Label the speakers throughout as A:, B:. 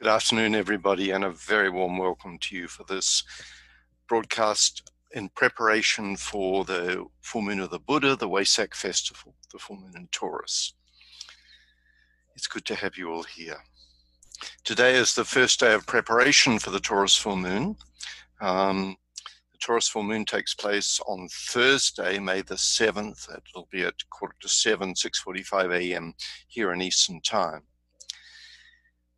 A: Good afternoon, everybody, and a very warm welcome to you for this broadcast in preparation for the full moon of the Buddha, the Wesak festival, the full moon in Taurus. It's good to have you all here. Today is the first day of preparation for the Taurus full moon. Um, the Taurus full moon takes place on Thursday, May the 7th. It'll be at quarter to 7, 6.45 a.m. here in Eastern Time.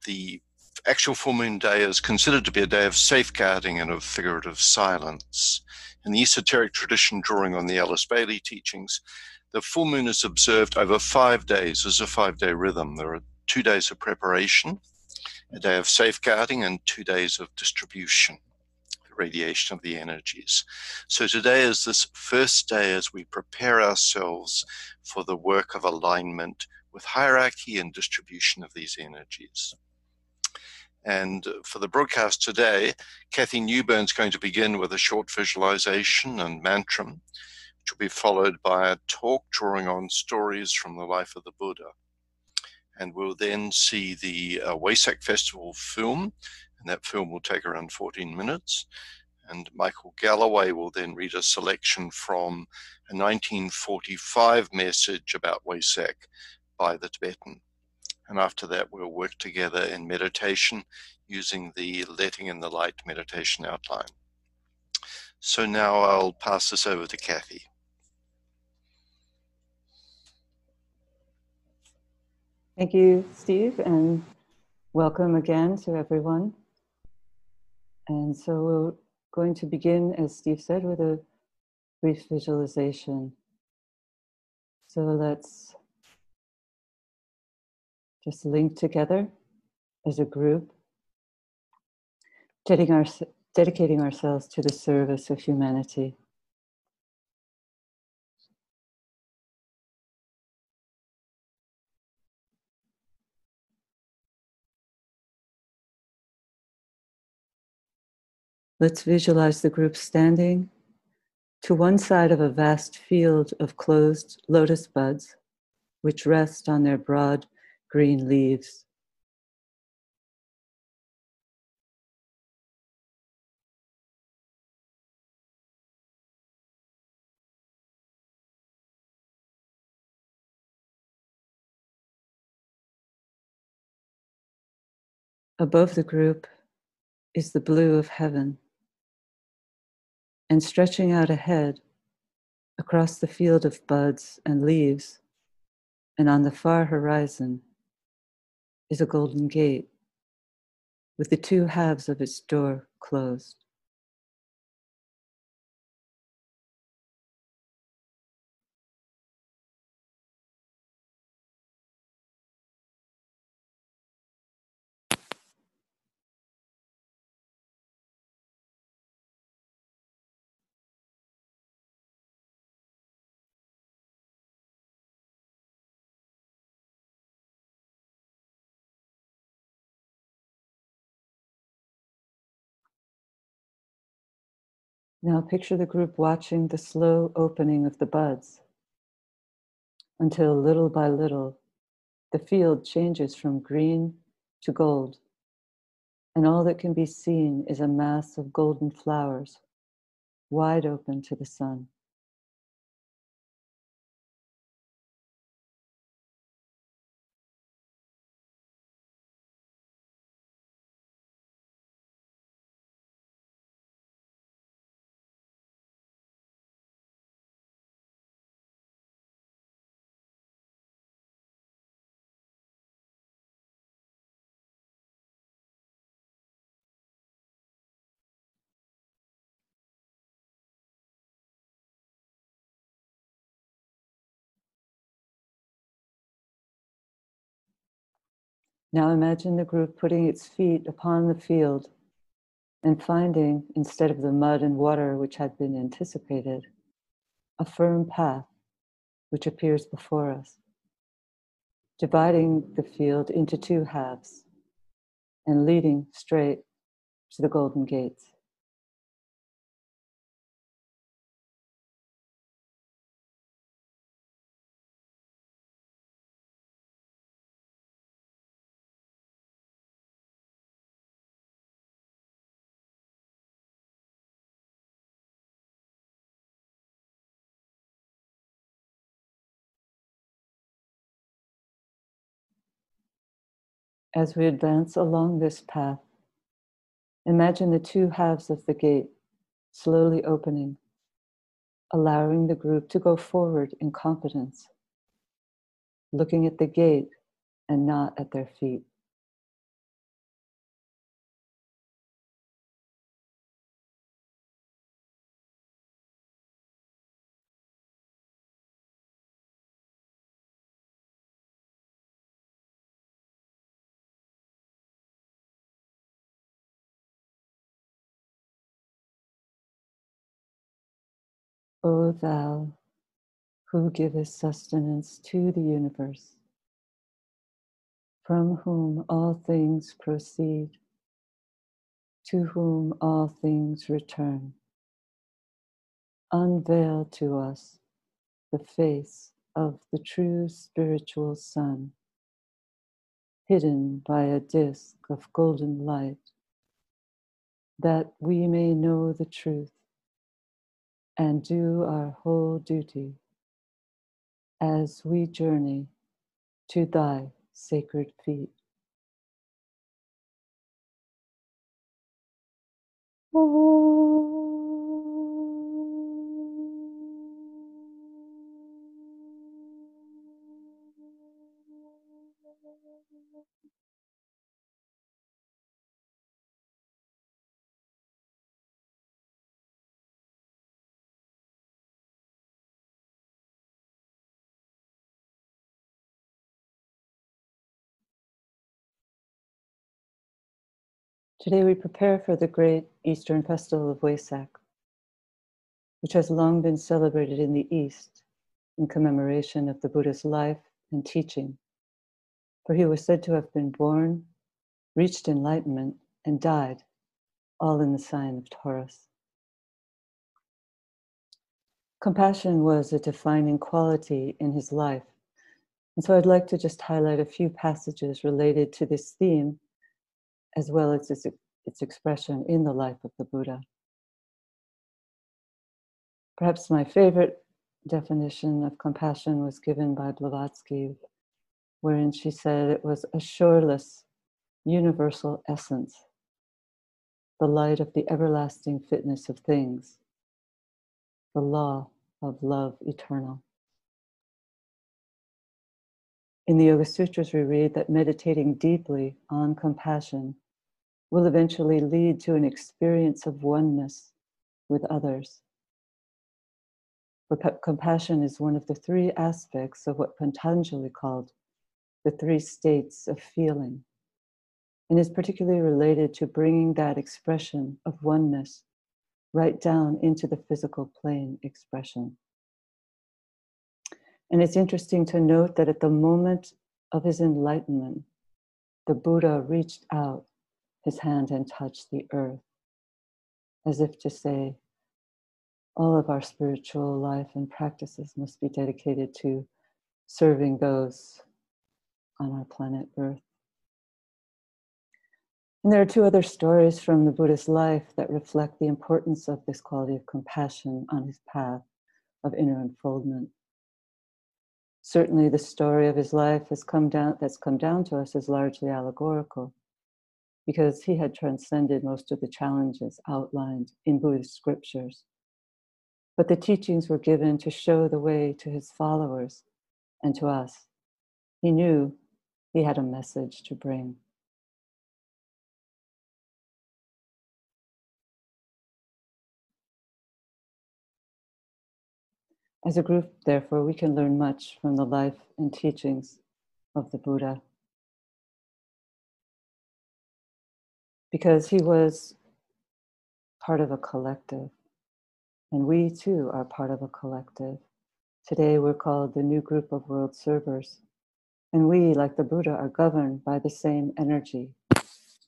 A: The actual full moon day is considered to be a day of safeguarding and of figurative silence. In the esoteric tradition, drawing on the Alice Bailey teachings, the full moon is observed over five days as a five day rhythm. There are two days of preparation, a day of safeguarding, and two days of distribution, the radiation of the energies. So today is this first day as we prepare ourselves for the work of alignment with hierarchy and distribution of these energies. And for the broadcast today, Kathy Newburn is going to begin with a short visualization and mantram, which will be followed by a talk drawing on stories from the life of the Buddha. And we'll then see the uh, Wesak Festival film, and that film will take around 14 minutes. And Michael Galloway will then read a selection from a 1945 message about Wesak by the Tibetan. And after that, we'll work together in meditation using the letting in the light meditation outline. So now I'll pass this over to Kathy.
B: Thank you, Steve, and welcome again to everyone. And so we're going to begin, as Steve said, with a brief visualization. So let's just link together as a group, our, dedicating ourselves to the service of humanity. Let's visualize the group standing to one side of a vast field of closed lotus buds, which rest on their broad green leaves. Above the group is the blue of heaven. And stretching out ahead across the field of buds and leaves, and on the far horizon is a golden gate with the two halves of its door closed. Now picture the group watching the slow opening of the buds until little by little the field changes from green to gold, and all that can be seen is a mass of golden flowers wide open to the sun. Now imagine the group putting its feet upon the field and finding, instead of the mud and water which had been anticipated, a firm path which appears before us, dividing the field into two halves and leading straight to the Golden Gates. As we advance along this path, imagine the two halves of the gate slowly opening, allowing the group to go forward in confidence, looking at the gate and not at their feet. O thou who givest sustenance to the universe, from whom all things proceed, to whom all things return, unveil to us the face of the true spiritual sun, hidden by a disk of golden light, that we may know the truth and do our whole duty as we journey to thy sacred feet. Today we prepare for the great Eastern festival of Wesak, which has long been celebrated in the East in commemoration of the Buddha's life and teaching. For he was said to have been born, reached enlightenment, and died, all in the sign of Taurus. Compassion was a defining quality in his life. And so I'd like to just highlight a few passages related to this theme as well as its, its expression in the life of the Buddha. Perhaps my favorite definition of compassion was given by Blavatsky, wherein she said it was a shoreless, universal essence, the light of the everlasting fitness of things, the law of love eternal. In the Yoga Sutras, we read that meditating deeply on compassion will eventually lead to an experience of oneness with others. Compassion is one of the three aspects of what Patanjali called the three states of feeling, and is particularly related to bringing that expression of oneness right down into the physical plane expression. And it's interesting to note that at the moment of his enlightenment, the Buddha reached out his hand and touch the earth, as if to say, all of our spiritual life and practices must be dedicated to serving those on our planet Earth. And there are two other stories from the Buddha's life that reflect the importance of this quality of compassion on his path of inner unfoldment. Certainly, the story of his life has come down, that's come down to us is largely allegorical because he had transcended most of the challenges outlined in Buddhist scriptures. But the teachings were given to show the way to his followers and to us. He knew he had a message to bring. As a group, therefore, we can learn much from the life and teachings of the Buddha. Because he was part of a collective. And we too are part of a collective. Today we're called the new group of world servers. And we, like the Buddha, are governed by the same energy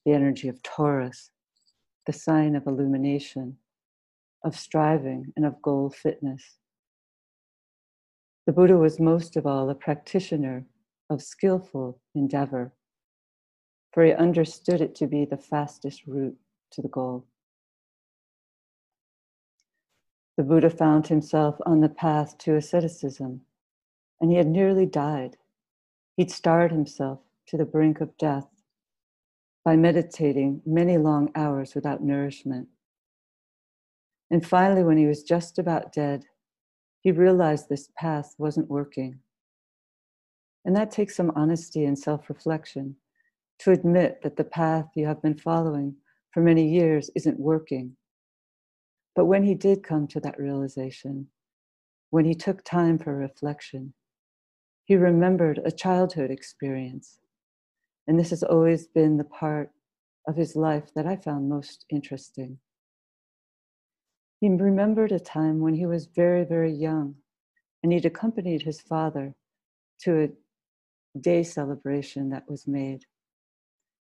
B: the energy of Taurus, the sign of illumination, of striving, and of goal fitness. The Buddha was most of all a practitioner of skillful endeavor for he understood it to be the fastest route to the goal. The Buddha found himself on the path to asceticism, and he had nearly died. He'd starved himself to the brink of death
C: by meditating many long hours without nourishment. And finally, when he was just about dead, he realized this path wasn't working. And that takes some honesty and self reflection to admit that the path you have been following for many years isn't working. But when he did come to that realization, when he took time for reflection, he remembered a childhood experience. And this has always been the part of his life that I found most interesting. He remembered a time when he was very, very young, and he'd accompanied his father to a day celebration that was made.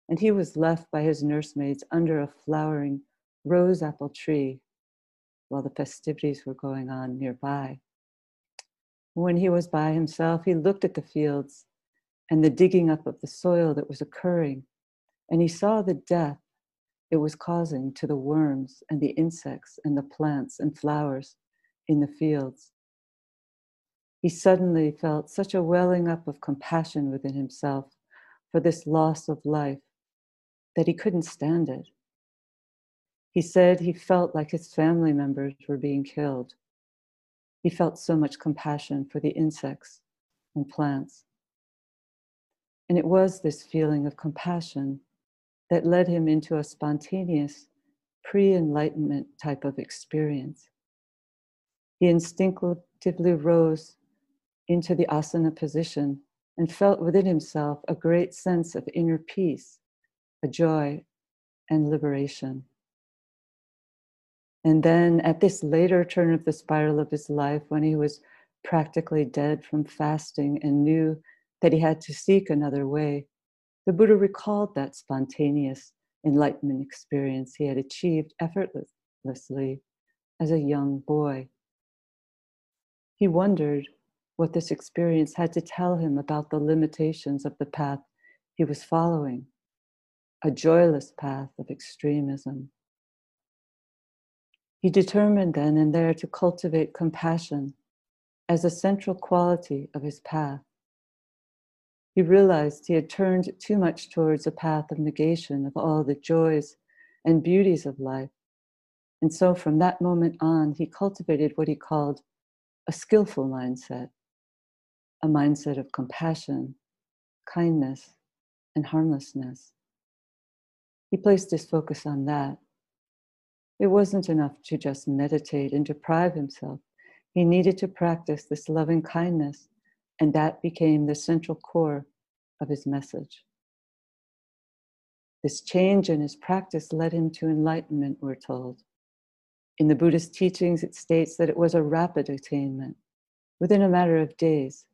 C: And he was left by his nursemaids under a flowering rose apple tree while the festivities were going on nearby. When he was by himself, he looked at the fields and the digging up of the soil that was occurring, and he saw the death it was causing to the worms and the insects and the plants and flowers in the fields. He suddenly felt such a welling up of compassion within himself for this loss of life that he couldn't stand it. He said he felt like his family members were being killed. He felt so much compassion for the insects and plants. And it was this feeling of compassion that led him into a spontaneous pre enlightenment type of experience. He instinctively rose into the asana position and felt within himself a great sense of inner peace, a joy, and liberation. And then at this later turn of the spiral of his life, when he was practically dead from fasting and knew that he had to seek another way, the Buddha recalled that spontaneous enlightenment experience he had achieved effortlessly as a young boy. He wondered what this experience had to tell him about the limitations of the path he was following, a joyless path of extremism. He determined then and there to cultivate compassion as a central quality of his path. He realized he had turned too much towards a path of negation of all the joys and beauties of life. And so from that moment on, he cultivated what he called a skillful mindset, a mindset of compassion, kindness, and harmlessness. He placed his focus on that. It wasn't enough to just meditate and deprive himself. He needed to practice this loving kindness and that became the central core of his message. This change in his practice led him to enlightenment, we're told. In the Buddhist teachings, it states that it was a rapid attainment within a matter of days.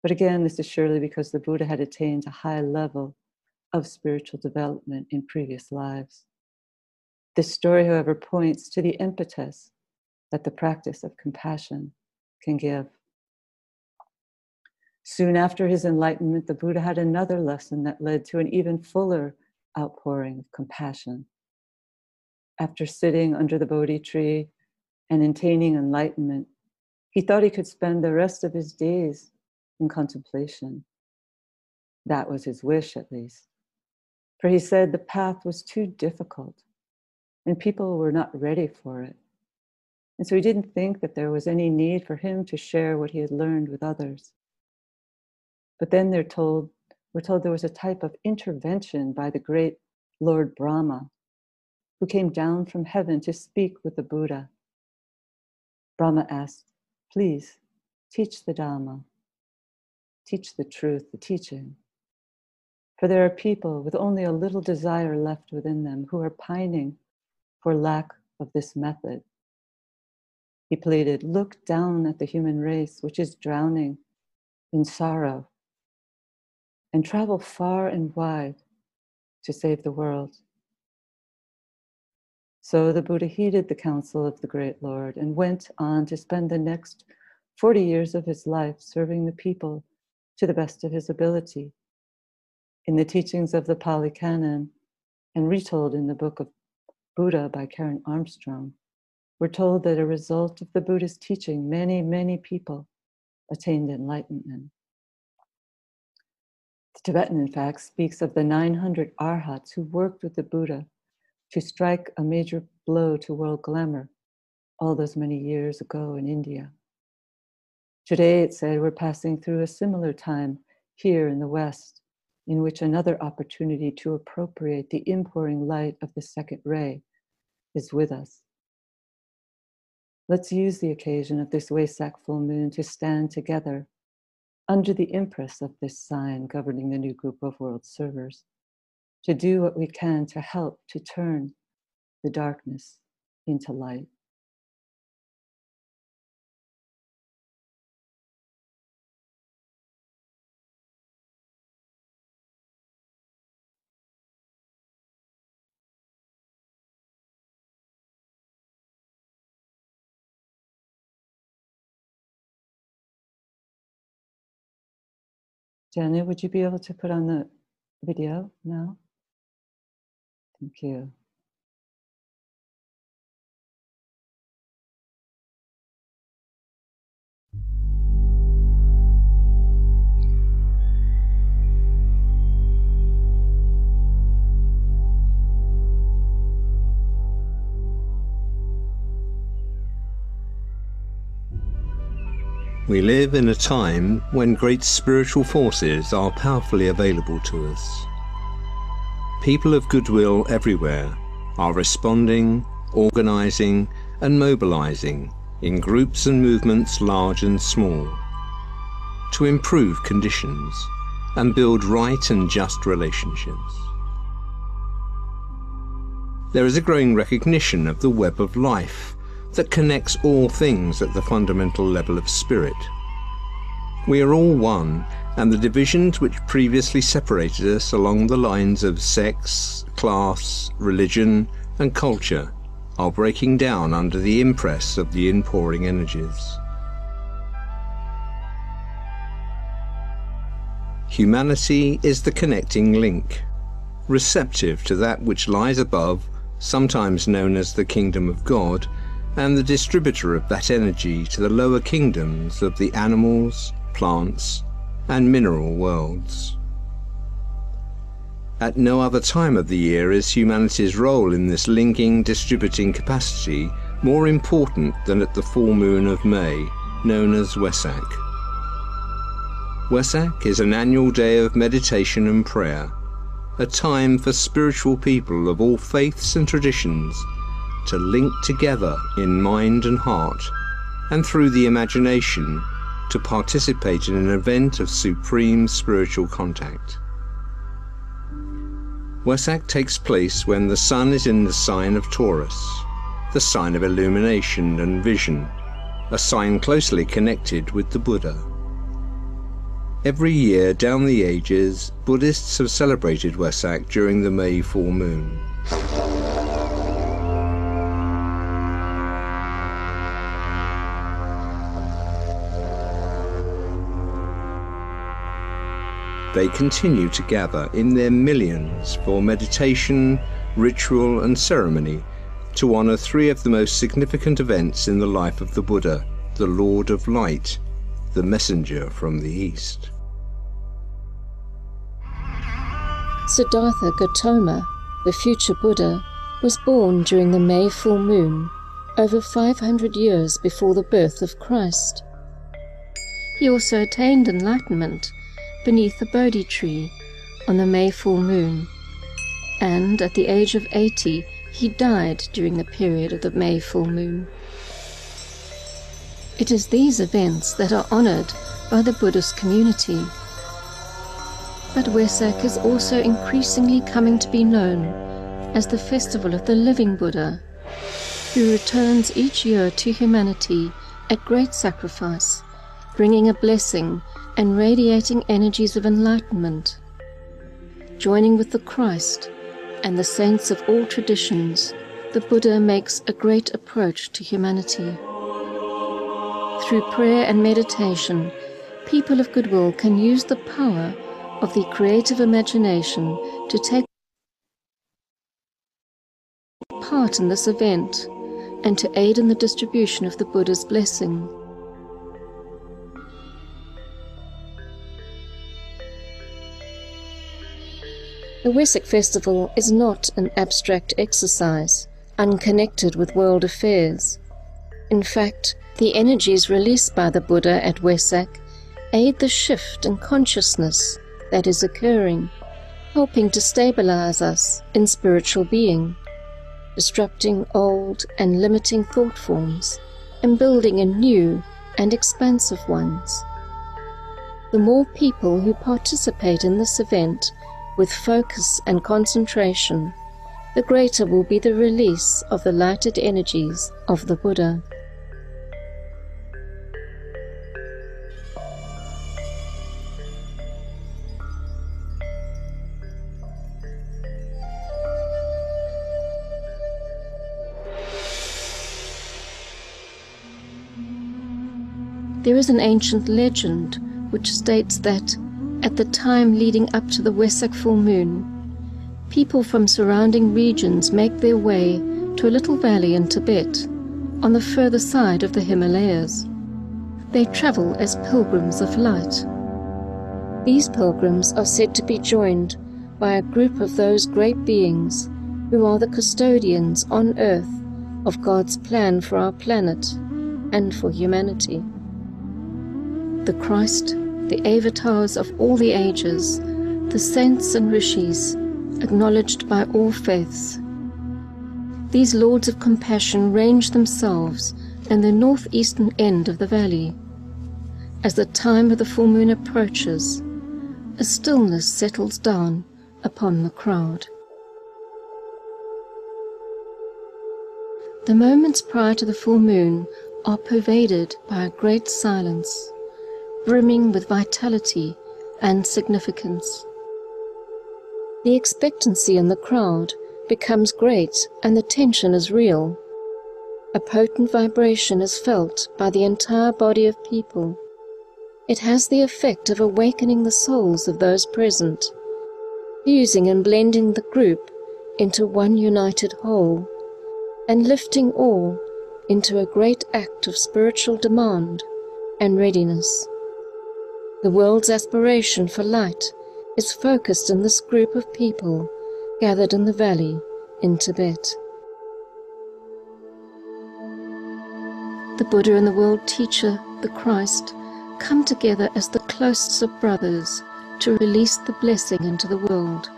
C: But again, this is surely because the Buddha had attained a high level of spiritual development in previous lives. This story, however, points to the impetus that the practice of compassion can give. Soon after his enlightenment, the Buddha had another lesson that led to an even fuller outpouring of compassion. After sitting under the Bodhi tree and attaining enlightenment, he thought he could spend the rest of his days in contemplation. That was his wish, at least. For he said the path was too difficult and people were not ready for it. And so he didn't think that there was any need for him to share what he had learned with others. But then they're told, we're told there was a type of intervention by the great Lord Brahma, who came down from heaven to speak with the Buddha. Brahma asked, Please teach the Dhamma, teach the truth, the teaching. For there are people with only a little desire left within them who are pining for lack of this method. He pleaded, Look down at the human race, which is drowning in sorrow and travel far and wide to save the world. So the Buddha heeded the counsel of the great Lord and went on to spend the next 40 years of his life serving the people to the best of his ability. In the teachings of the Pali Canon and retold in the book of Buddha by Karen Armstrong, we're told that a result of the Buddha's teaching, many, many people attained enlightenment. The Tibetan, in fact, speaks of the 900 arhats who worked with the Buddha to strike a major blow to world glamour all those many years ago in India. Today, it said, we're passing through a similar time here in the West, in which another opportunity to appropriate the impouring light of the second ray is with us. Let's use the occasion of this Wesak full moon to stand together under the impress of this sign governing the new group of world servers, to do what we can to help to turn the darkness into light. Daniel, would you be able to put on the video now? Thank you.
D: We live in a time when great spiritual forces are powerfully available to us. People of goodwill everywhere are responding, organizing, and mobilizing in groups and movements large and small to improve conditions and build right and just relationships. There is a growing recognition of the web of life that connects all things at the fundamental level of spirit. We are all one, and the divisions which previously separated us along the lines of sex, class, religion, and culture are breaking down under the impress of the inpouring energies. Humanity is the connecting link, receptive to that which lies above, sometimes known as the kingdom of God, and the distributor of that energy to the lower kingdoms of the animals, plants, and mineral worlds. At no other time of the year is humanity's role in this linking, distributing capacity more important than at the full moon of May, known as Wesak. Wesak is an annual day of meditation and prayer, a time for spiritual people of all faiths and traditions to link together in mind and heart, and through the imagination to participate in an event of supreme spiritual contact. Wesak takes place when the sun is in the sign of Taurus, the sign of illumination and vision, a sign closely connected with the Buddha. Every year down the ages, Buddhists have celebrated Wesak during the May full moon. They continue to gather in their millions for meditation, ritual, and ceremony to honor three of the most significant events in the life of the Buddha, the Lord of Light, the messenger from the East.
E: Siddhartha Gautama, the future Buddha, was born during the May full moon, over 500 years before the birth of Christ. He also attained enlightenment beneath a Bodhi tree on the May full moon, and at the age of 80 he died during the period of the May full moon. It is these events that are honored by the Buddhist community. But Wesak is also increasingly coming to be known as the festival of the living Buddha, who returns each year to humanity at great sacrifice, bringing a blessing and radiating energies of enlightenment. Joining with the Christ and the saints of all traditions, the Buddha makes a great approach to humanity. Through prayer and meditation, people of goodwill can use the power of the creative imagination to take part in this event and to aid in the distribution of the Buddha's blessing. The Wesak festival is not an abstract exercise, unconnected with world affairs. In fact, the energies released by the Buddha at Wesak aid the shift in consciousness that is occurring, helping to stabilize us in spiritual being, disrupting old and limiting thought forms, and building in new and expansive ones. The more people who participate in this event with focus and concentration, the greater will be the release of the lighted energies of the Buddha. There is an ancient legend which states that at the time leading up to the Wesak full moon, people from surrounding regions make their way to a little valley in Tibet on the further side of the Himalayas. They travel as pilgrims of light. These pilgrims are said to be joined by a group of those great beings who are the custodians on earth of God's plan for our planet and for humanity. The Christ the avatars of all the ages, the saints and rishis, acknowledged by all faiths. These lords of compassion range themselves in the northeastern end of the valley. As the time of the full moon approaches, a stillness settles down upon the crowd. The moments prior to the full moon are pervaded by a great silence brimming with vitality and significance. The expectancy in the crowd becomes great and the tension is real. A potent vibration is felt by the entire body of people. It has the effect of awakening the souls of those present, fusing and blending the group into one united whole, and lifting all into a great act of spiritual demand and readiness. The world's aspiration for light is focused in this group of people gathered in the valley in Tibet. The Buddha and the world teacher, the Christ, come together as the closest of brothers to release the blessing into the world.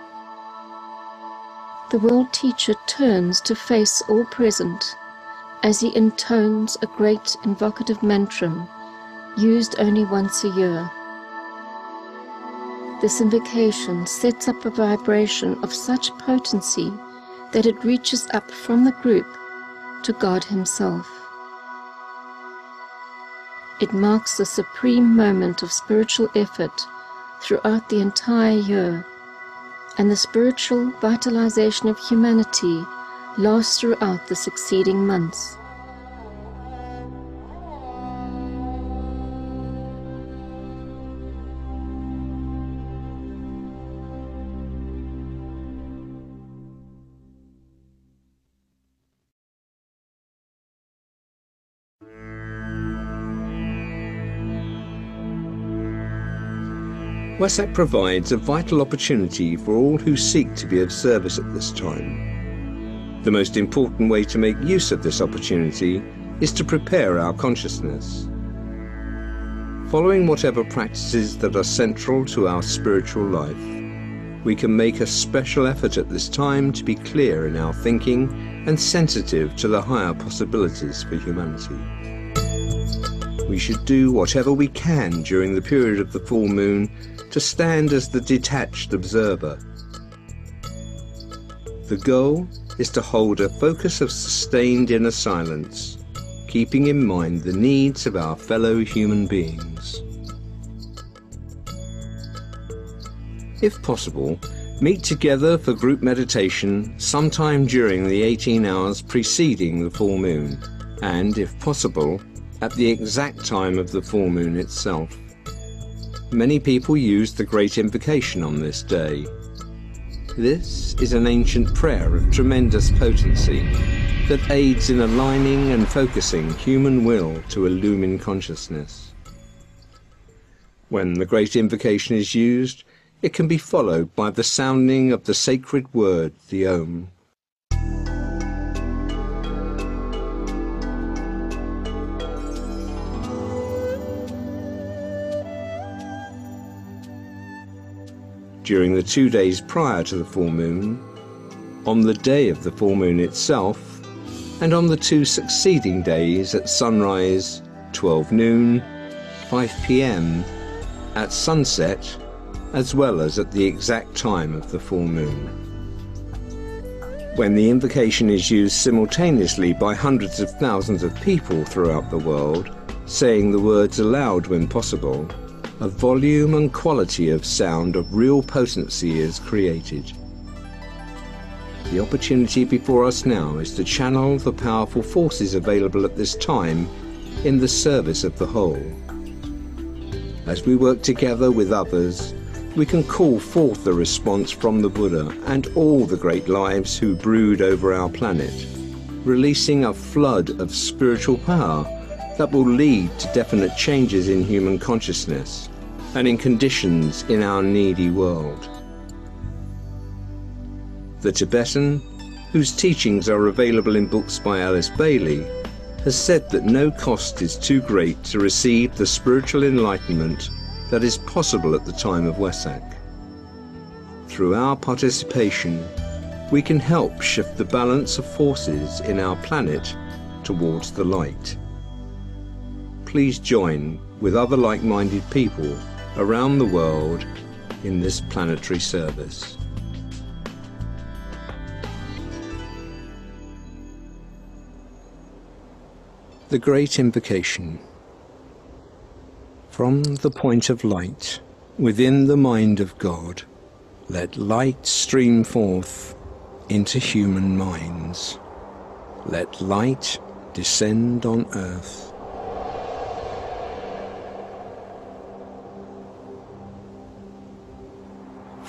E: The world teacher turns to face all present as he intones a great invocative mantra used only once a year. This invocation sets up a vibration of such potency that it reaches up from the group to God Himself. It marks the supreme moment of spiritual effort throughout the entire year, and the spiritual vitalization of humanity lasts throughout the succeeding months.
D: Wesak provides a vital opportunity for all who seek to be of service at this time. The most important way to make use of this opportunity is to prepare our consciousness. Following whatever practices that are central to our spiritual life, we can make a special effort at this time to be clear in our thinking and sensitive to the higher possibilities for humanity. We should do whatever we can during the period of the full moon to stand as the detached observer. The goal is to hold a focus of sustained inner silence, keeping in mind the needs of our fellow human beings. If possible, meet together for group meditation sometime during the 18 hours preceding the full moon, and, if possible, at the exact time of the full moon itself. Many people use the Great Invocation on this day. This is an ancient prayer of tremendous potency that aids in aligning and focusing human will to illumine consciousness. When the Great Invocation is used, it can be followed by the sounding of the sacred word, the Om. During the two days prior to the full moon, on the day of the full moon itself, and on the two succeeding days at sunrise, 12 noon, 5 pm, at sunset, as well as at the exact time of the full moon. When the invocation is used simultaneously by hundreds of thousands of people throughout the world, saying the words aloud when possible, a volume and quality of sound of real potency is created. The opportunity before us now is to channel the powerful forces available at this time in the service of the whole. As we work together with others, we can call forth the response from the Buddha and all the great lives who brood over our planet, releasing a flood of spiritual power that will lead to definite changes in human consciousness and in conditions in our needy world. The Tibetan, whose teachings are available in books by Alice Bailey, has said that no cost is too great to receive the spiritual enlightenment that is possible at the time of Wesak. Through our participation, we can help shift the balance of forces in our planet towards the light please join with other like-minded people around the world in this planetary service. The Great Invocation From the point of light, within the mind of God, let light stream forth into human minds. Let light descend on earth.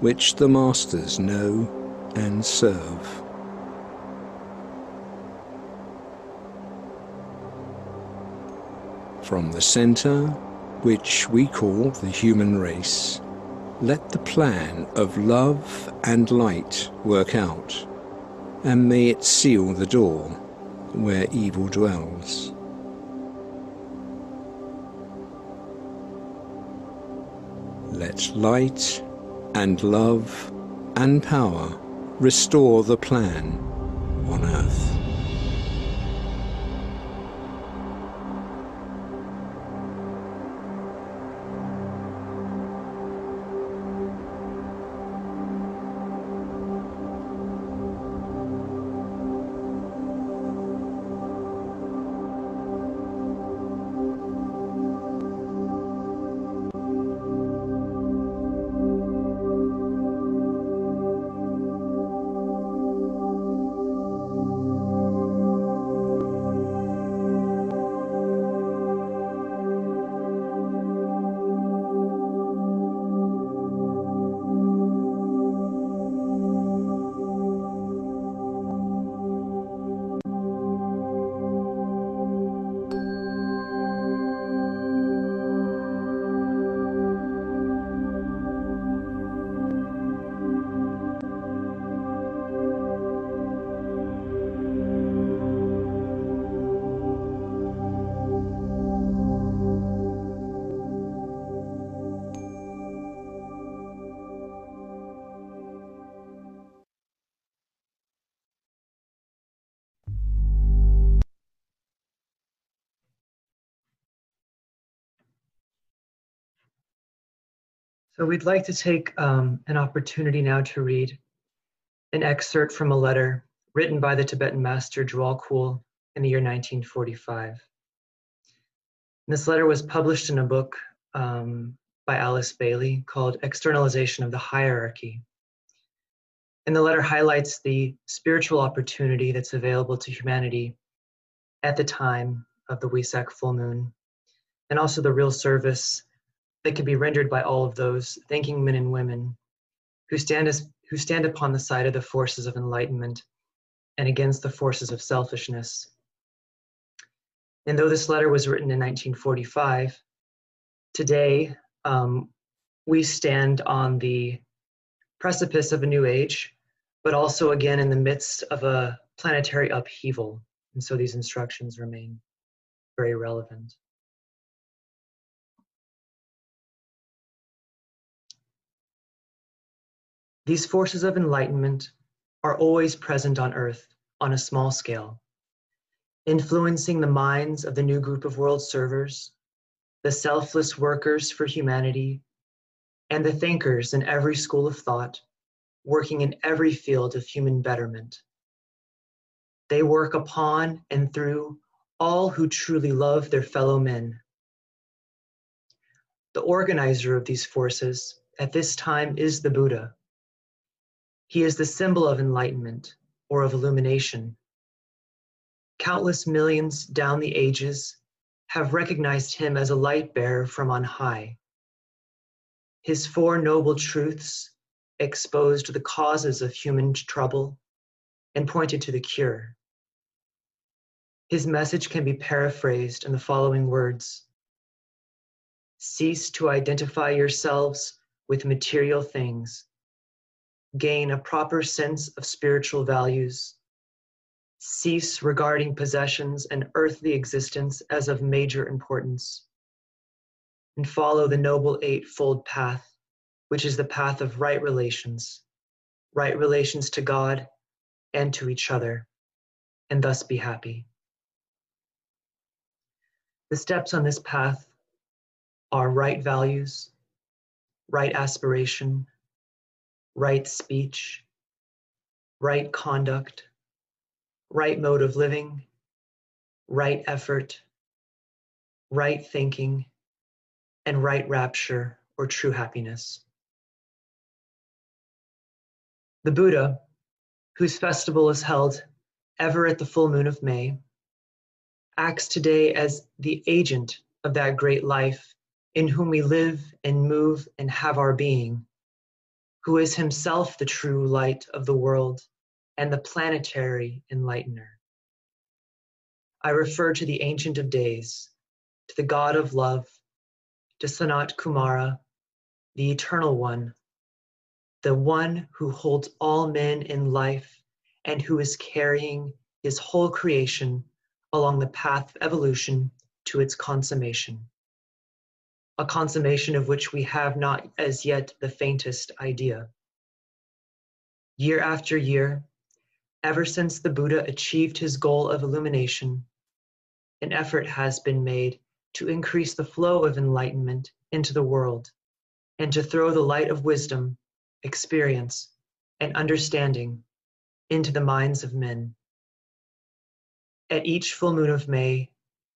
D: which the masters know and serve. From the centre, which we call the human race, let the plan of love and light work out, and may it seal the door where evil dwells. Let light and love and power restore the plan on earth.
B: So we'd like to take um, an opportunity now to read an excerpt from a letter written by the Tibetan master Djwhal Khul in the year 1945. And this letter was published in a book um, by Alice Bailey called Externalization of the Hierarchy. And the letter highlights the spiritual opportunity that's available to humanity at the time of the Wesak full moon, and also the real service that can be rendered by all of those thinking men and women who stand, as, who stand upon the side of the forces of enlightenment and against the forces of selfishness. And though this letter was written in 1945, today um, we stand on the precipice of a new age, but also again in the midst of a planetary upheaval. And so these instructions remain very relevant. These forces of enlightenment are always present on Earth on a small scale, influencing the minds of the new group of world servers, the selfless workers for humanity, and the thinkers in every school of thought, working in every field of human betterment. They work upon and through all who truly love their fellow men. The organizer of these forces at this time is the Buddha he is the symbol of enlightenment or of illumination. Countless millions down the ages have recognized him as a light bearer from on high. His Four Noble Truths exposed the causes of human trouble and pointed to the cure. His message can be paraphrased in the following words Cease to identify yourselves with material things gain a proper sense of spiritual values, cease regarding possessions and earthly existence as of major importance, and follow the Noble Eightfold Path, which is the path of right relations, right relations to God and to each other, and thus be happy. The steps on this path are right values, right aspiration, right speech, right conduct, right mode of living, right effort, right thinking, and right rapture or true happiness. The Buddha, whose festival is held ever at the full moon of May, acts today as the agent of that great life in whom we live and move and have our being who is himself the true light of the world and the planetary enlightener. I refer to the Ancient of Days, to the God of Love, to Sanat Kumara, the Eternal One, the one who holds all men in life and who is carrying his whole creation along the path of evolution to its consummation a consummation of which we have not as yet the faintest idea. Year after year, ever since the Buddha achieved his goal of illumination, an effort has been made to increase the flow of enlightenment into the world and to throw the light of wisdom, experience, and understanding into the minds of men. At each full moon of May,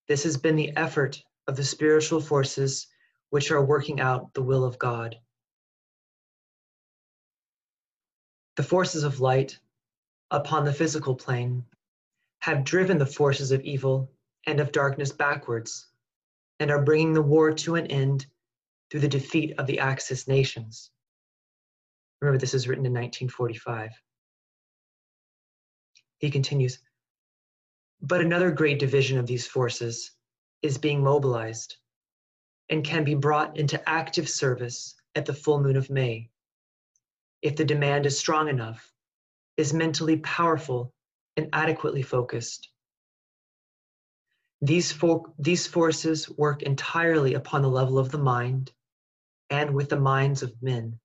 B: this has been the effort of the spiritual forces which are working out the will of God. The forces of light upon the physical plane have driven the forces of evil and of darkness backwards and are bringing the war to an end through the defeat of the Axis nations. Remember, this is written in 1945. He continues, but another great division of these forces is being mobilized and can be brought into active service at the full moon of May. If the demand is strong enough, is mentally powerful and adequately focused. These, fo- these forces work entirely upon the level of the mind and with the minds of men.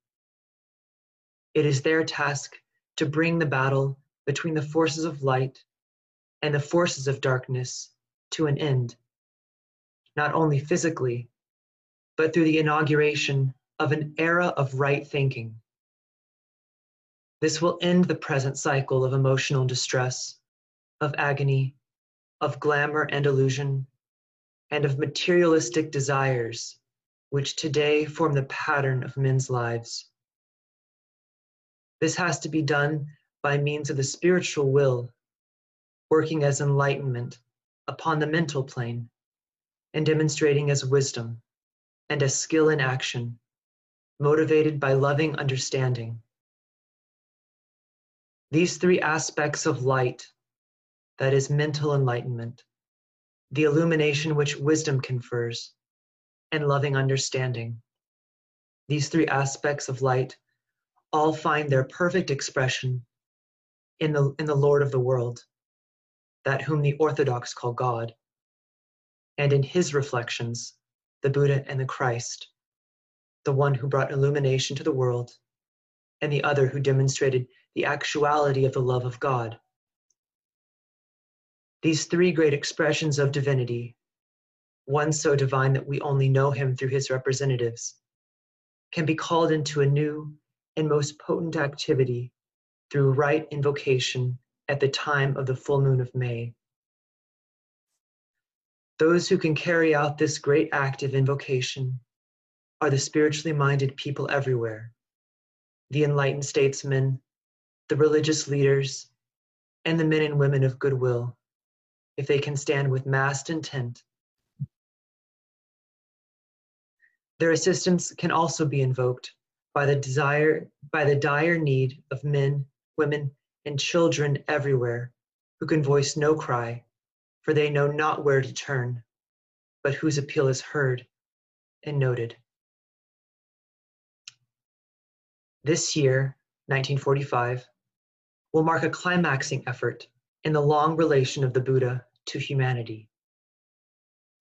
B: It is their task to bring the battle between the forces of light and the forces of darkness to an end, not only physically, but through the inauguration of an era of right thinking. This will end the present cycle of emotional distress, of agony, of glamour and illusion, and of materialistic desires which today form the pattern of men's lives. This has to be done by means of the spiritual will, working as enlightenment upon the mental plane, and demonstrating as wisdom and a skill in action, motivated by loving understanding. These three aspects of light, that is mental enlightenment, the illumination which wisdom confers, and loving understanding. These three aspects of light all find their perfect expression in the, in the Lord of the world, that whom the Orthodox call God, and in his reflections, the Buddha and the Christ, the one who brought illumination to the world, and the other who demonstrated the actuality of the love of God. These three great expressions of divinity one so divine that we only know him through his representatives, can be called into a new and most potent activity through right invocation at the time of the full moon of May. Those who can carry out this great act of invocation are the spiritually minded people everywhere, the enlightened statesmen, the religious leaders, and the men and women of goodwill, if they can stand with massed intent Their assistance can also be invoked by the desire by the dire need of men, women, and children everywhere who can voice no cry, for they know not where to turn, but whose appeal is heard and noted. This year, 1945, will mark a climaxing effort in the long relation of the Buddha to humanity.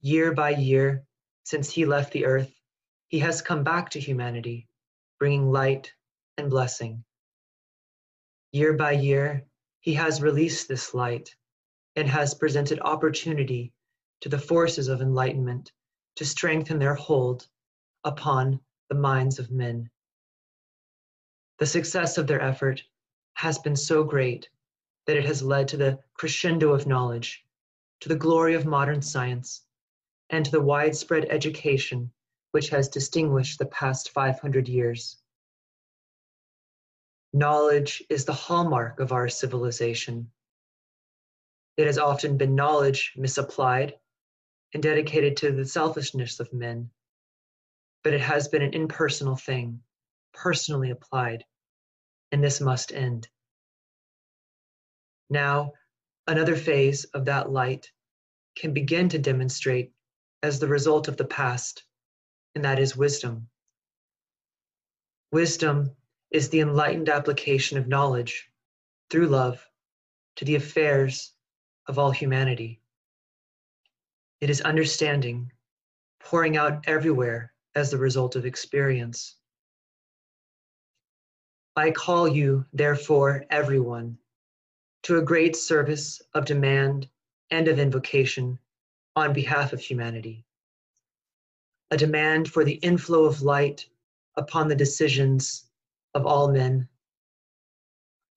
B: Year by year, since he left the earth, he has come back to humanity, bringing light and blessing. Year by year, he has released this light and has presented opportunity to the forces of enlightenment to strengthen their hold upon the minds of men. The success of their effort has been so great that it has led to the crescendo of knowledge, to the glory of modern science, and to the widespread education which has distinguished the past 500 years. Knowledge is the hallmark of our civilization. It has often been knowledge misapplied and dedicated to the selfishness of men, but it has been an impersonal thing, personally applied, and this must end. Now, another phase of that light can begin to demonstrate as the result of the past and that is wisdom. Wisdom is the enlightened application of knowledge through love to the affairs of all humanity. It is understanding pouring out everywhere as the result of experience. I call you, therefore, everyone, to a great service of demand and of invocation on behalf of humanity a demand for the inflow of light upon the decisions of all men.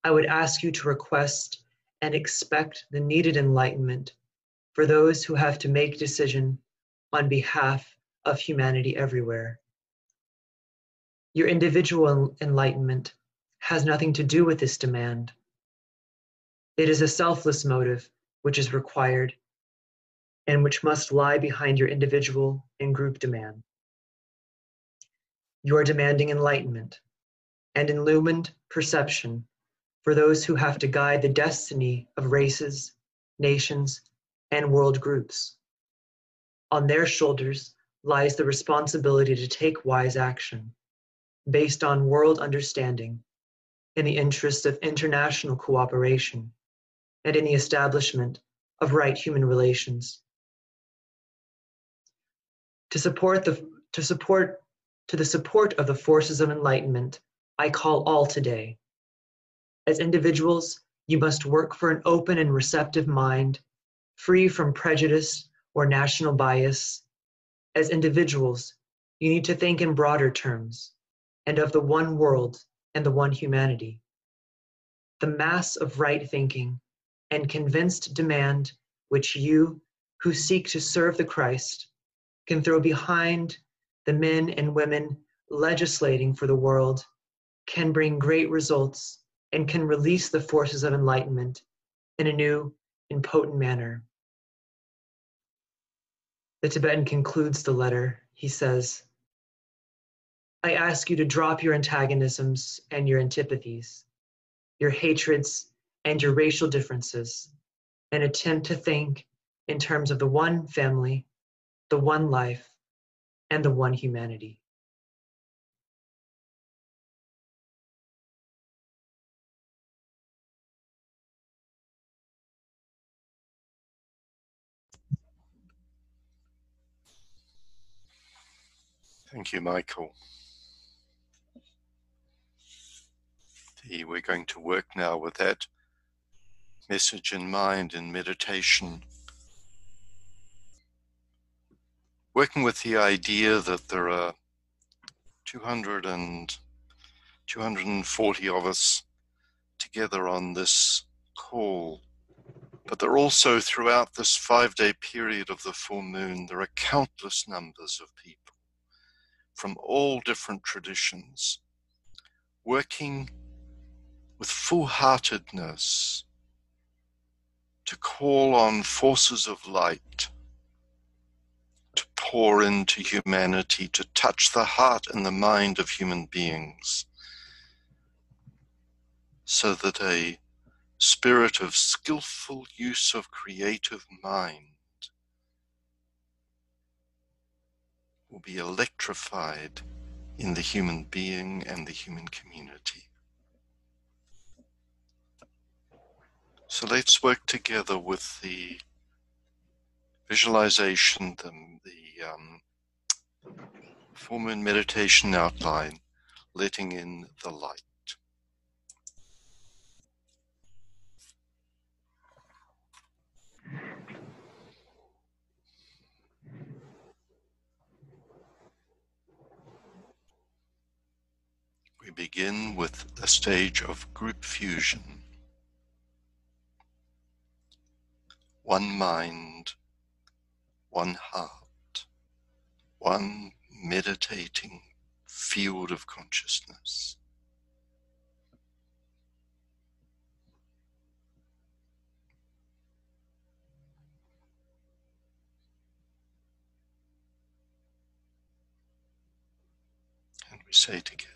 B: I would ask you to request and expect the needed enlightenment for those who have to make decision on behalf of humanity everywhere. Your individual enlightenment has nothing to do with this demand. It is a selfless motive which is required and which must lie behind your individual and group demand. You are demanding enlightenment and illumined perception for those who have to guide the destiny of races, nations, and world groups. On their shoulders lies the responsibility to take wise action based on world understanding in the interest of international cooperation and in the establishment of right human relations to support the to support to the support of the forces of enlightenment, I call all today. As individuals, you must work for an open and receptive mind, free from prejudice or national bias. As individuals, you need to think in broader terms and of the one world and the one humanity. The mass of right thinking and convinced demand which you, who seek to serve the Christ, can throw behind the men and women legislating for the world can bring great results and can release the forces of enlightenment in a new and potent manner. The Tibetan concludes the letter. He says, I ask you to drop your antagonisms and your antipathies, your hatreds and your racial differences, and attempt to think in terms of the one family, the one life, and the one humanity.
A: Thank you, Michael. We're going to work now with that message in mind in meditation. Working with the idea that there are 200 and 240 of us together on this call, but there are also throughout this five day period of the full moon, there are countless numbers of people from all different traditions, working with full heartedness to call on forces of light to pour into humanity, to touch the heart and the mind of human beings, so that a spirit of skillful use of creative mind will be electrified in the human being and the human community. So let's work together with the visualization, the, the um, full moon meditation outline, letting in the light. Begin with a stage of group fusion. One mind, one heart, one meditating field of consciousness. And we say together,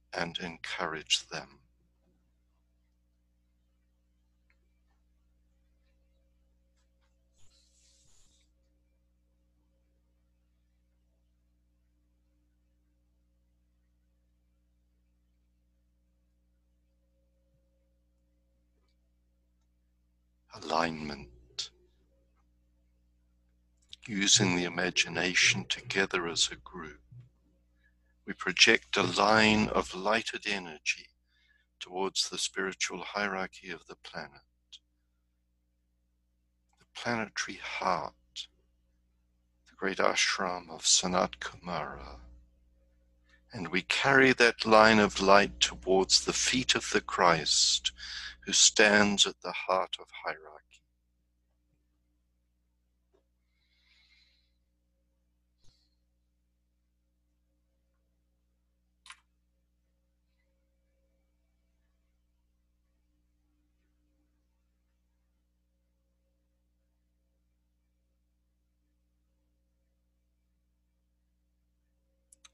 A: and encourage them. Alignment. Using the imagination together as a group we project a line of lighted energy towards the spiritual hierarchy of the planet, the planetary heart, the great ashram of Sanat Kumara. And we carry that line of light towards the feet of the Christ who stands at the heart of hierarchy.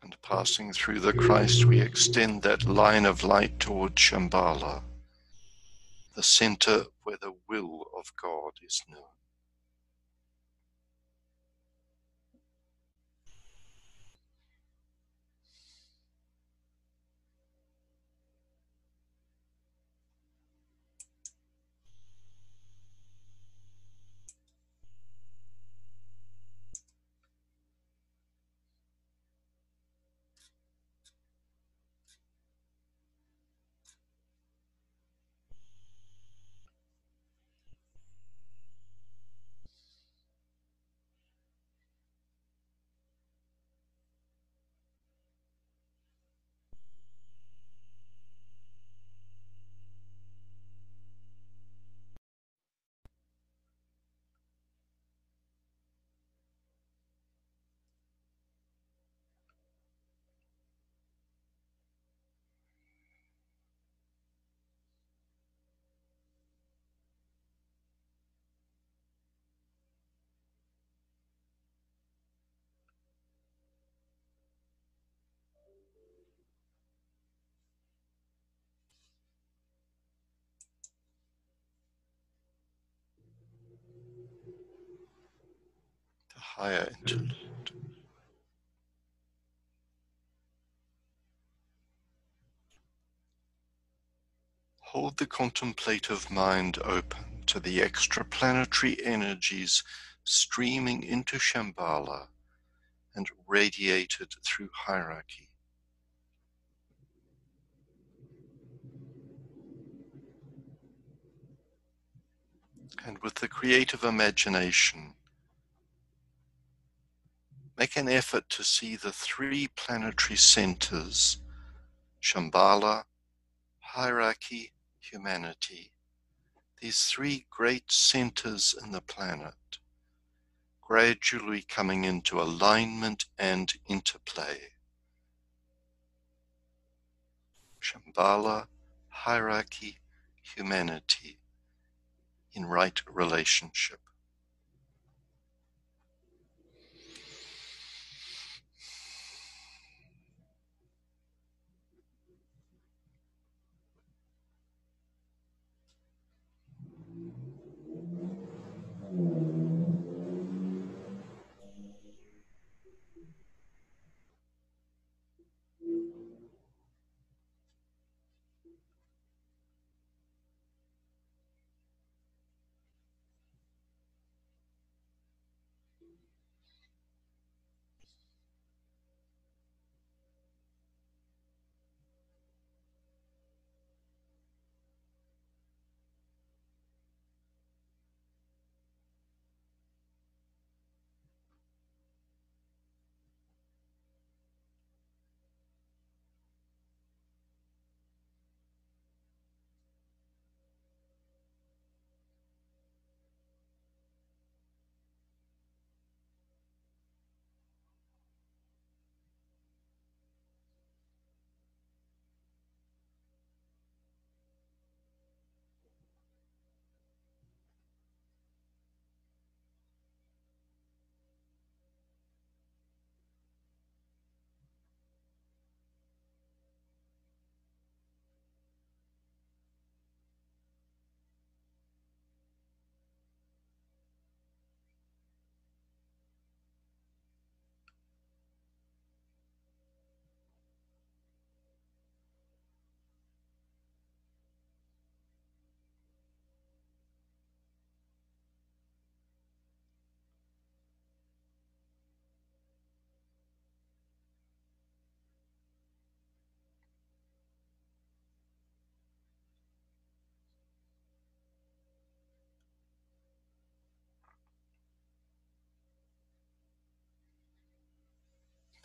A: And passing through the Christ, we extend that line of light toward Shambhala, the center where the will of God is known. Higher. Hold the contemplative mind open to the extraplanetary energies streaming into Shambhala and radiated through hierarchy. And with the creative imagination, make an effort to see the three planetary centers Shambhala, hierarchy, humanity. These three great centers in the planet gradually coming into alignment and interplay. Shambhala, hierarchy, humanity in right relationship.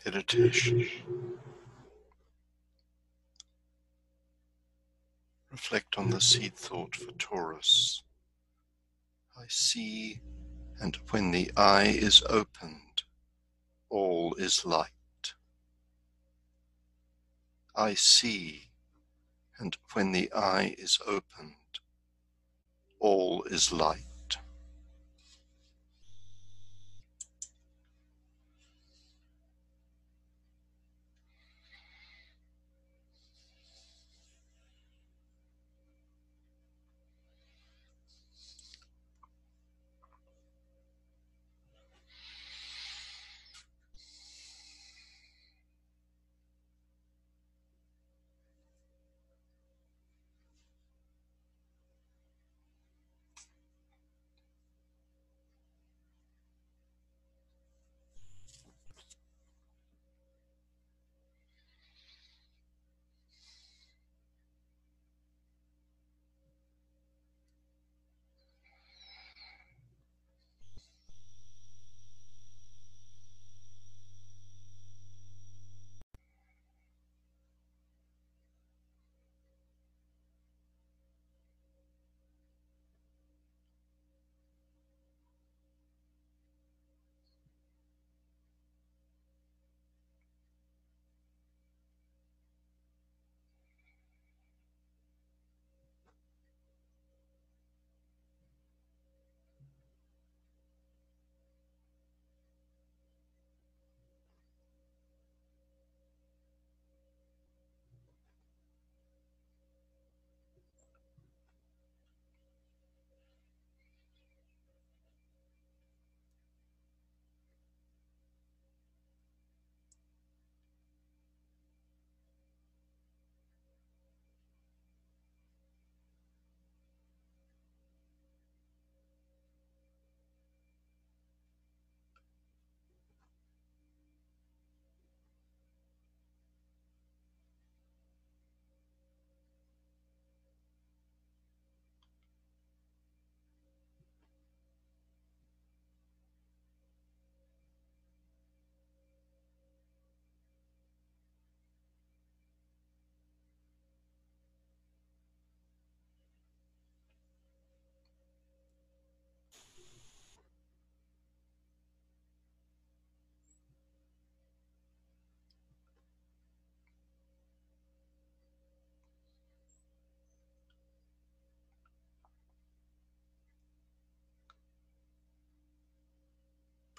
A: Meditation. Reflect on the seed thought for Taurus. I see, and when the eye is opened, all is light. I see, and when the eye is opened, all is light.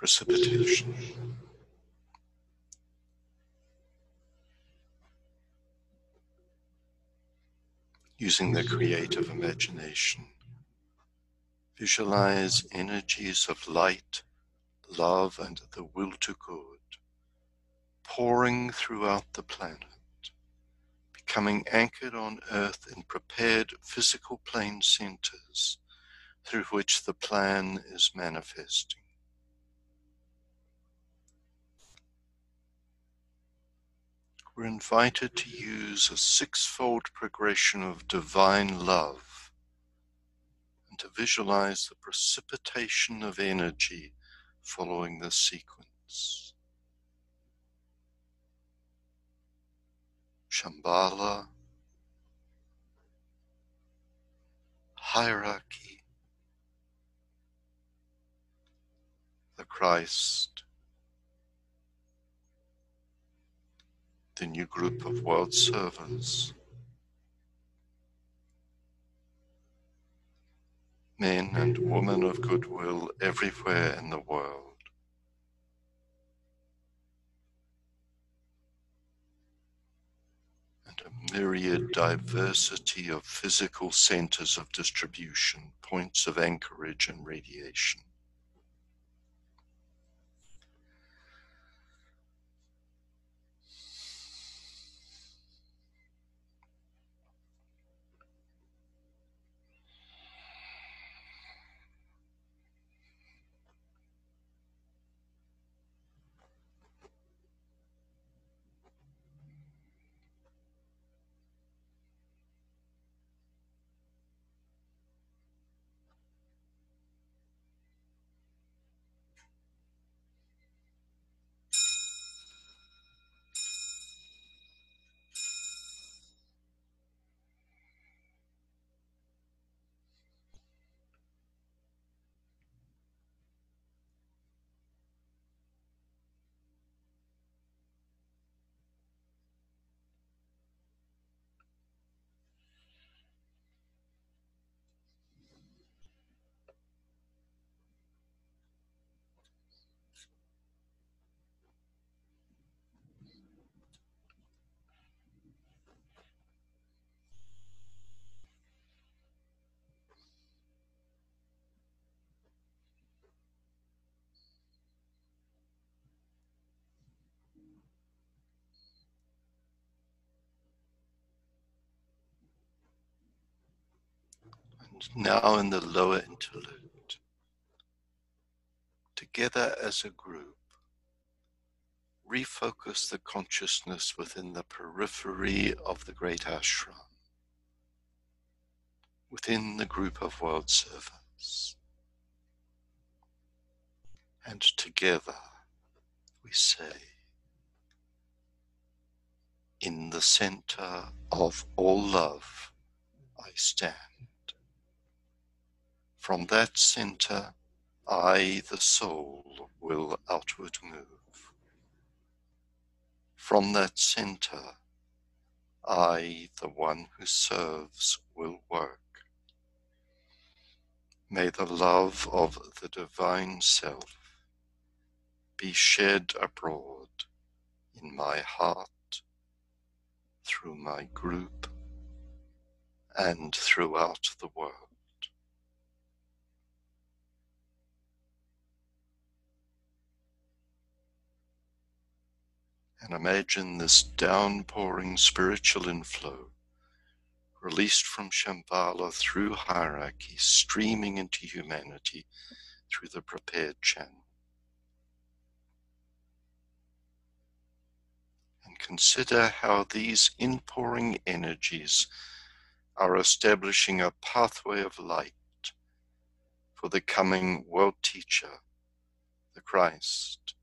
A: Precipitation. Using the creative imagination, visualize energies of light, love, and the will to good pouring throughout the planet becoming anchored on earth in prepared physical plane centers through which the plan is manifesting. We're invited to use a sixfold progression of divine love and to visualize the precipitation of energy following this sequence. Shambhala, hierarchy, the Christ, the new group of world servants, men and women of goodwill everywhere in the world. And a myriad diversity of physical centers of distribution, points of anchorage and radiation. Now in the lower interlude, together as a group, refocus the consciousness within the periphery of the great ashram, within the group of world servants. And together we say, in the center of all love, I stand. From that center, I, the soul, will outward move. From that center, I, the one who serves, will work. May the love of the divine self be shed abroad in my heart, through my group, and throughout the world. And imagine this downpouring spiritual inflow released from Shambhala through hierarchy, streaming into humanity through the prepared channel. And consider how these inpouring energies are establishing a pathway of light for the coming world teacher, the Christ.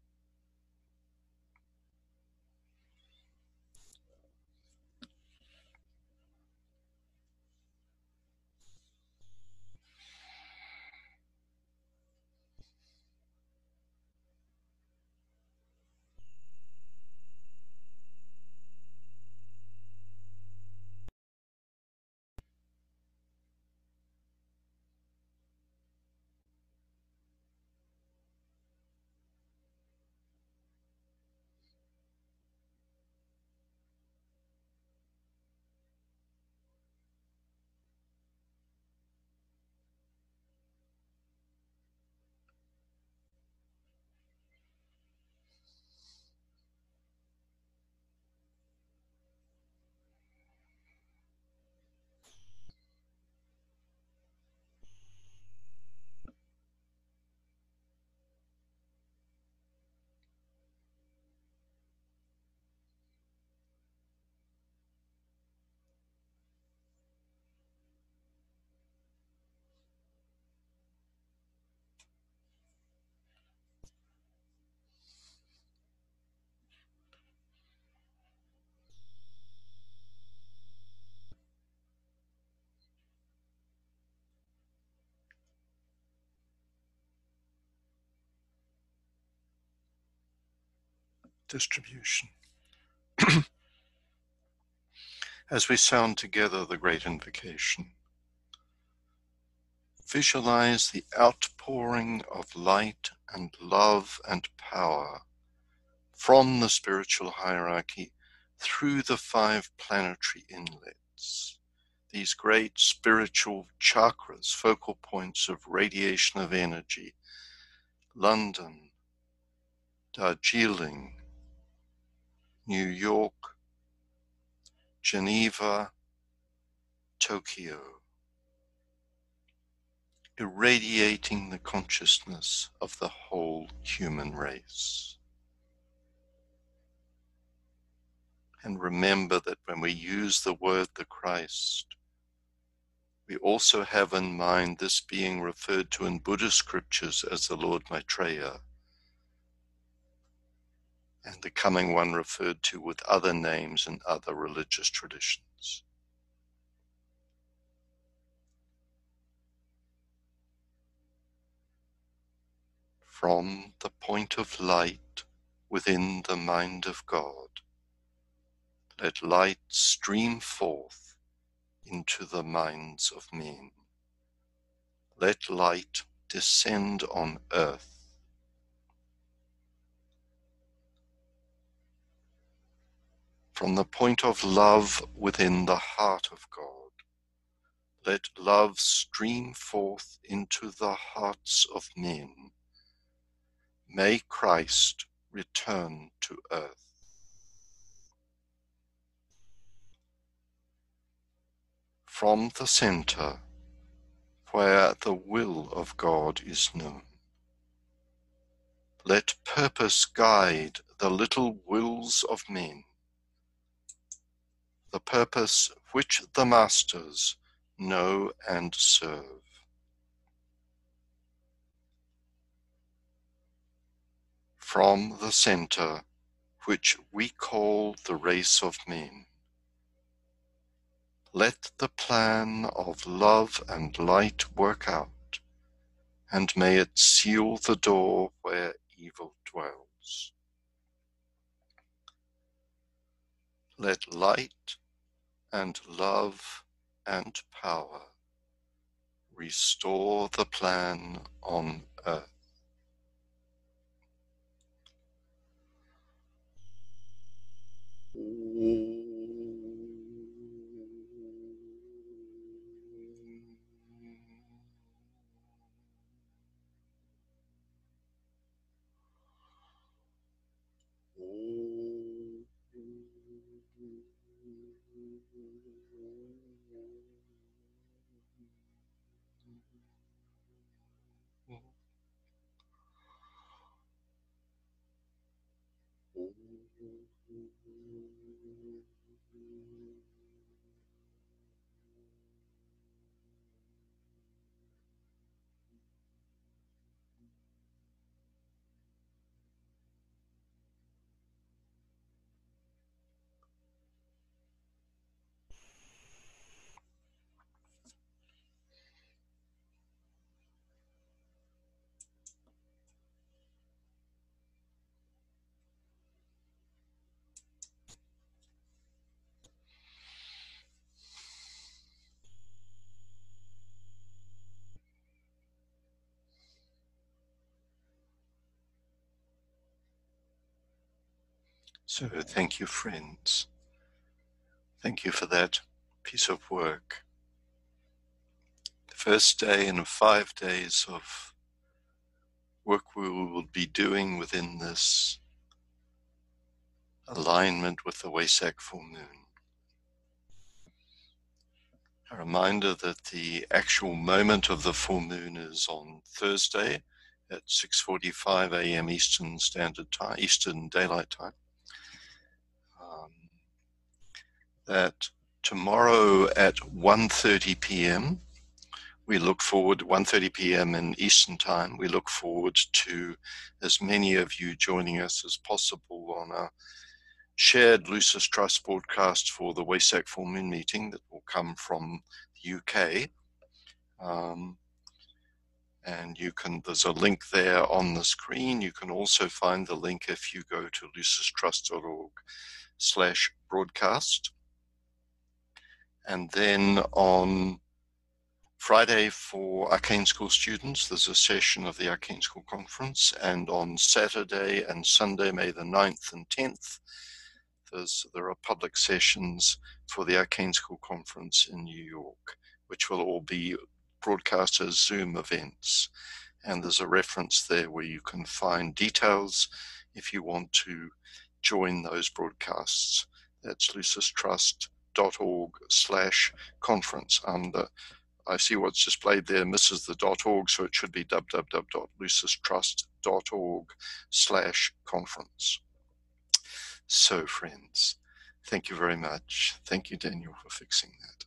A: Distribution. As we sound together the great invocation, visualize the outpouring of light and love and power from the spiritual hierarchy through the five planetary inlets. These great spiritual chakras, focal points of radiation of energy, London, Darjeeling, New York, Geneva, Tokyo, irradiating the consciousness of the whole human race. And remember that when we use the word the Christ, we also have in mind this being referred to in Buddhist scriptures as the Lord Maitreya, and the coming one referred to with other names in other religious traditions. From the point of light within the mind of God, let light stream forth into the minds of men. Let light descend on earth. From the point of love within the heart of God, let love stream forth into the hearts of men. May Christ return to earth. from the center where the will of God is known. Let purpose guide the little wills of men, the purpose which the masters know and serve. From the center which we call the race of men let the plan of love and light work out, and may it seal the door where evil dwells. Let light and love and power restore the plan on earth. So thank you, friends. Thank you for that piece of work. The first day in five days of work we will be doing within this alignment with the Wesak full moon. A reminder that the actual moment of the full moon is on Thursday at 6:45 a.m. Eastern Standard Time, Eastern Daylight Time that tomorrow at 1.30 p.m., we look forward, 1.30 p.m. in Eastern Time, we look forward to as many of you joining us as possible on a shared Lucis Trust broadcast for the Wesak Full Moon meeting that will come from the UK. Um, and you can there's a link there on the screen you can also find the link if you go to lucistrust.org slash broadcast and then on Friday for Arcane School students, there's a session of the Arcane School Conference, and on Saturday and Sunday, May the 9th and 10th, there's, there are public sessions for the Arcane School Conference in New York, which will all be broadcast as Zoom events. And there's a reference there where you can find details if you want to join those broadcasts. That's lucistrust.org slash conference under uh, I see what's displayed there misses the .org, so it should be www.lucistrust.org slash conference. So, friends, thank you very much. Thank you, Daniel, for fixing that.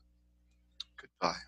A: Goodbye.